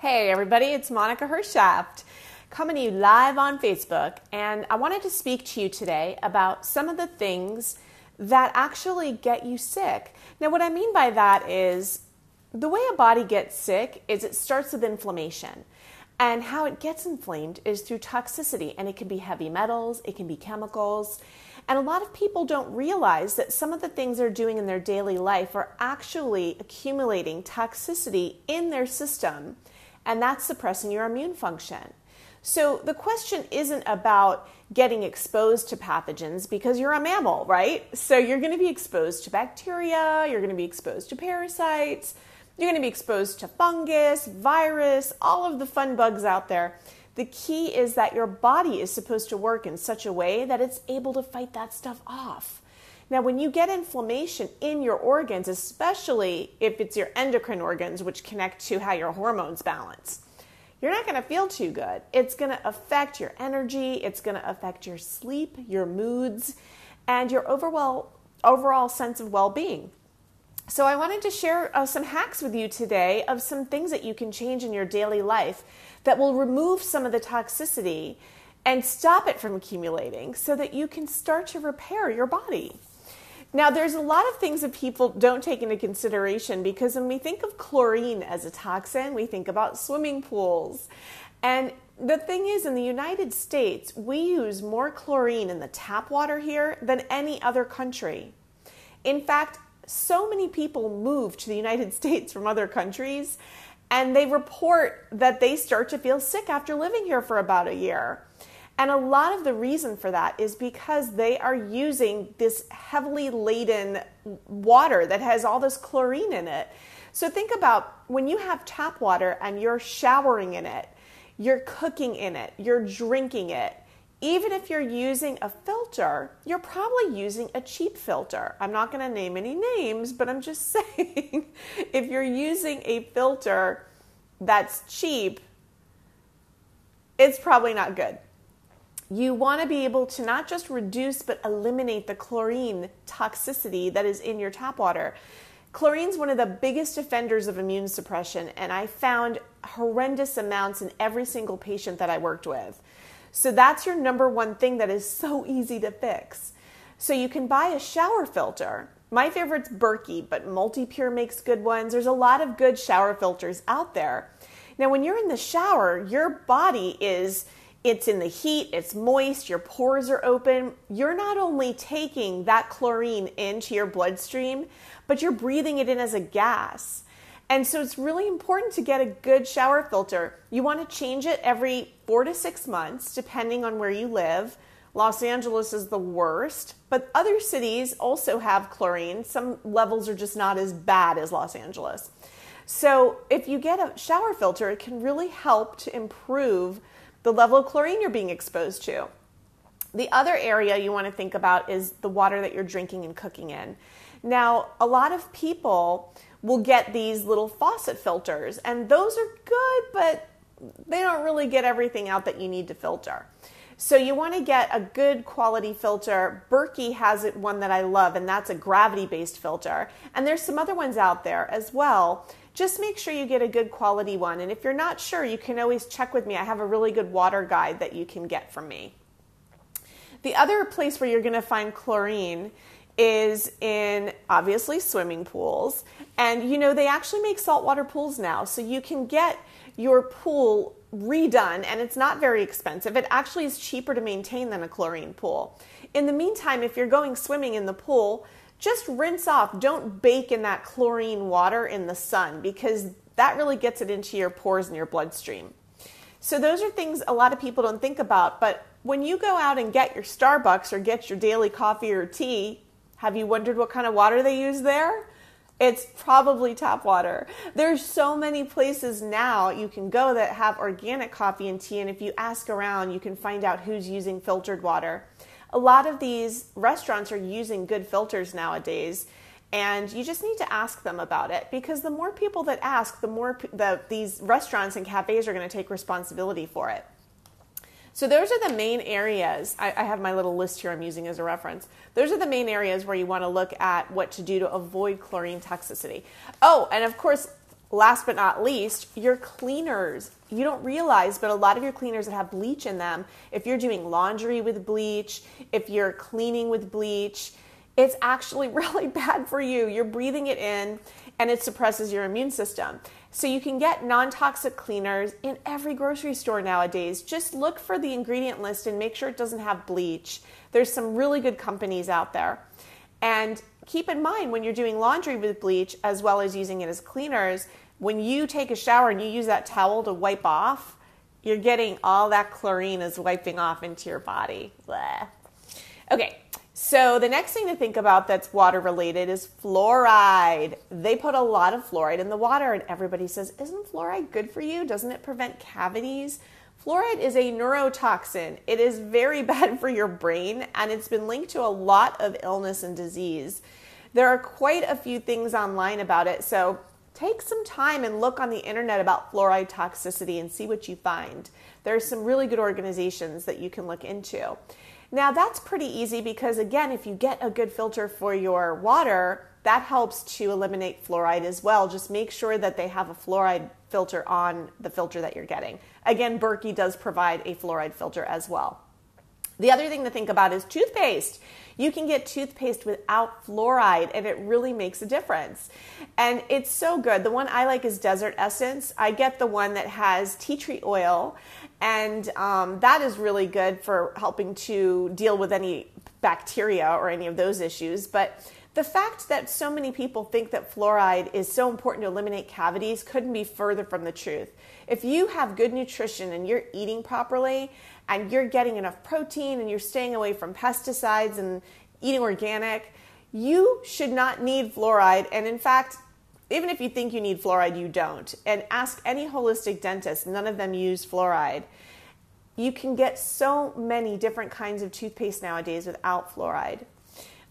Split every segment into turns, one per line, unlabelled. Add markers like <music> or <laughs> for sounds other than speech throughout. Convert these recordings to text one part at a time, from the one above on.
Hey, everybody, it's Monica Hershaft coming to you live on Facebook. And I wanted to speak to you today about some of the things that actually get you sick. Now, what I mean by that is the way a body gets sick is it starts with inflammation. And how it gets inflamed is through toxicity, and it can be heavy metals, it can be chemicals. And a lot of people don't realize that some of the things they're doing in their daily life are actually accumulating toxicity in their system, and that's suppressing your immune function. So the question isn't about getting exposed to pathogens because you're a mammal, right? So you're going to be exposed to bacteria, you're going to be exposed to parasites, you're going to be exposed to fungus, virus, all of the fun bugs out there. The key is that your body is supposed to work in such a way that it's able to fight that stuff off. Now, when you get inflammation in your organs, especially if it's your endocrine organs, which connect to how your hormones balance, you're not going to feel too good. It's going to affect your energy, it's going to affect your sleep, your moods, and your overall, overall sense of well being. So, I wanted to share uh, some hacks with you today of some things that you can change in your daily life that will remove some of the toxicity and stop it from accumulating so that you can start to repair your body. Now, there's a lot of things that people don't take into consideration because when we think of chlorine as a toxin, we think about swimming pools. And the thing is, in the United States, we use more chlorine in the tap water here than any other country. In fact, so many people move to the United <laughs> States from other countries and they report that they start to feel sick after living here for about a year. And a lot of the reason for that is because they are using this heavily laden water that has all this chlorine in it. So think about when you have tap water and you're showering in it, you're cooking in it, you're drinking it. Even if you're using a filter, you're probably using a cheap filter. I'm not going to name any names, but I'm just <laughs> saying if you're using a filter that's cheap, it's probably not good you want to be able to not just reduce but eliminate the chlorine toxicity that is in your tap water. Chlorine is one of the biggest offenders of immune suppression, and I found horrendous amounts in every single patient that I worked with. So that's your number one thing that is so easy to fix. So you can buy a shower filter. My favorite's Berkey, but Multipure makes good ones. There's a lot of good shower filters out there. Now, when you're in the shower, your body is it's in the heat, it's moist, your pores are open. You're not only taking that chlorine into your bloodstream, but you're breathing it in as a gas. And so it's really important to get a good shower filter. You want to change it every four to six months, depending on where you live. Los Angeles is the worst, but other cities also have chlorine. Some levels are just not as bad as Los Angeles. So if you get a shower filter, it can really help to improve the level of chlorine you're being exposed to. The other area you want to think about is the water that you're drinking and cooking in. Now, a lot of people will get these little faucet filters, and those are good, but they don't really get everything out that you need to filter. So you want to get a good quality filter. Berkey has it one that I love, and that's a gravity based filter. And there's some other ones out there as well just make sure you get a good quality one. And if you're not sure, you can always check with me. I have a really good water guide that you can get from me. The other place where you're going to find chlorine is in obviously swimming pools. And you know, they actually make saltwater pools now. So you can get your pool redone and it's not very expensive. It actually is cheaper to maintain than a chlorine pool. In the meantime, if you're going swimming in the pool, just rinse off. Don't bake in that chlorine water in the sun because that really gets it into your pores and your bloodstream. So, those are things a lot of people don't think about. But when you go out and get your Starbucks or get your daily coffee or tea, have you wondered what kind of water they use there? It's probably tap water. There's so many places now you can go that have organic coffee and tea, and if you ask around, you can find out who's using filtered water a lot of these restaurants are using good filters nowadays and you just need to ask them about it because the more people that ask the more the, these restaurants and cafes are going to take responsibility for it so those are the main areas I, I have my little list here i'm using as a reference those are the main areas where you want to look at what to do to avoid chlorine toxicity oh and of course last but not least, your cleaners. You don't realize, but a lot of your cleaners that have bleach in them, if you're doing laundry with bleach, if you're cleaning with bleach, it's actually <laughs> really bad for you. You're breathing it in and it suppresses your immune system. So you can get non toxic cleaners in every grocery store nowadays. Just look for the ingredient list and make sure it doesn't have bleach. There's some really good companies out there. And keep in mind when you're doing laundry with bleach as well as using it as cleaners, when you take a shower and you use that towel to wipe off, you're getting all that chlorine is wiping off into your body. Blah. Okay, so the next thing to think about that's water related is fluoride. They put a lot of fluoride in the water, and everybody says, Isn't fluoride good for you? Doesn't it prevent cavities? Fluoride is a neurotoxin. It is very <laughs> bad for your brain, and it's been linked to a lot of illness and disease. There are quite a few things online about it, so take some time and look on the internet about fluoride toxicity and see what you find. There are some really good organizations that you can look into. Now, that's pretty easy because, again, if you get a good filter for your water, that helps to eliminate fluoride as well. Just make sure that they have a fluoride filter on the filter that you're getting. Again, Berkey does provide a fluoride filter as well. The other thing to think about is toothpaste. You can get toothpaste without fluoride, and it really makes a difference. And it's so good. The one I like is Desert Essence. I get the one that has tea tree oil, and um, that is really good for helping to deal with any bacteria or any of those issues. But the fact that so many people think that fluoride is so important to eliminate cavities couldn't be further from the truth. If you have good nutrition and you're eating properly and you're getting enough protein and you're staying away from pesticides and eating organic, you should not need fluoride. And in fact, even if you think you need fluoride, you don't. And ask any holistic dentist, none of them use fluoride. You can get so many different kinds of toothpaste nowadays without fluoride.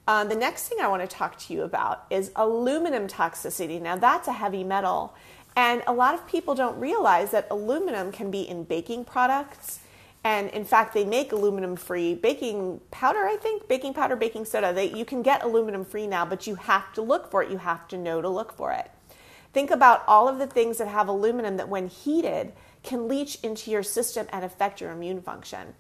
Uh, the next thing I want to talk to you about is aluminum toxicity. Now, that's a heavy metal. And a lot of people don't realize that aluminum can be in baking products. And in fact, they make aluminum free baking powder, I think, baking powder, baking soda. You can get aluminum free now, but you have to look for it. You have to know to look for it. Think about all of the things that have aluminum that, when heated, can leach into your system and affect your immune function.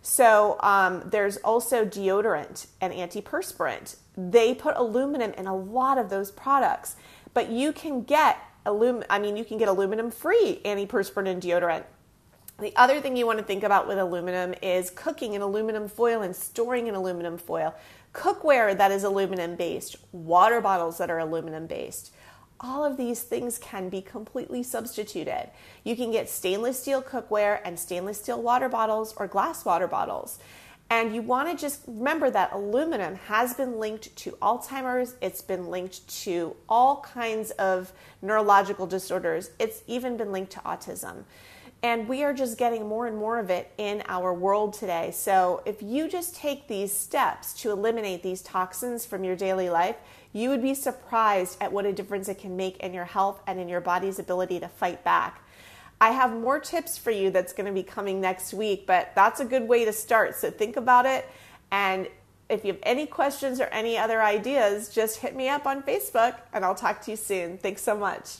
So, um, there's also deodorant and antiperspirant. They put aluminum in a lot of those products, but you can get alum- I mean, you can get aluminum free antiperspirant and deodorant. The other thing you want to think about with aluminum is cooking in aluminum foil and storing in aluminum foil, cookware that is aluminum based, water bottles that are aluminum based. All of these things can be completely substituted. You can get stainless steel cookware and stainless steel water bottles or glass water bottles. And you want to just remember that aluminum has been linked to Alzheimer's, it's been linked to all kinds of neurological disorders, it's even been linked to autism. And we are just getting more and more of it in our world today. So, if you just take these steps to eliminate these toxins from your daily life, you would be surprised at what a difference it can make in your health and in your body's ability to fight back. I have more tips for you that's going to be coming next week, but that's a good way to start. So think about it. And if you have any questions or any other ideas, just hit me up on Facebook and I'll talk to you soon. Thanks so much.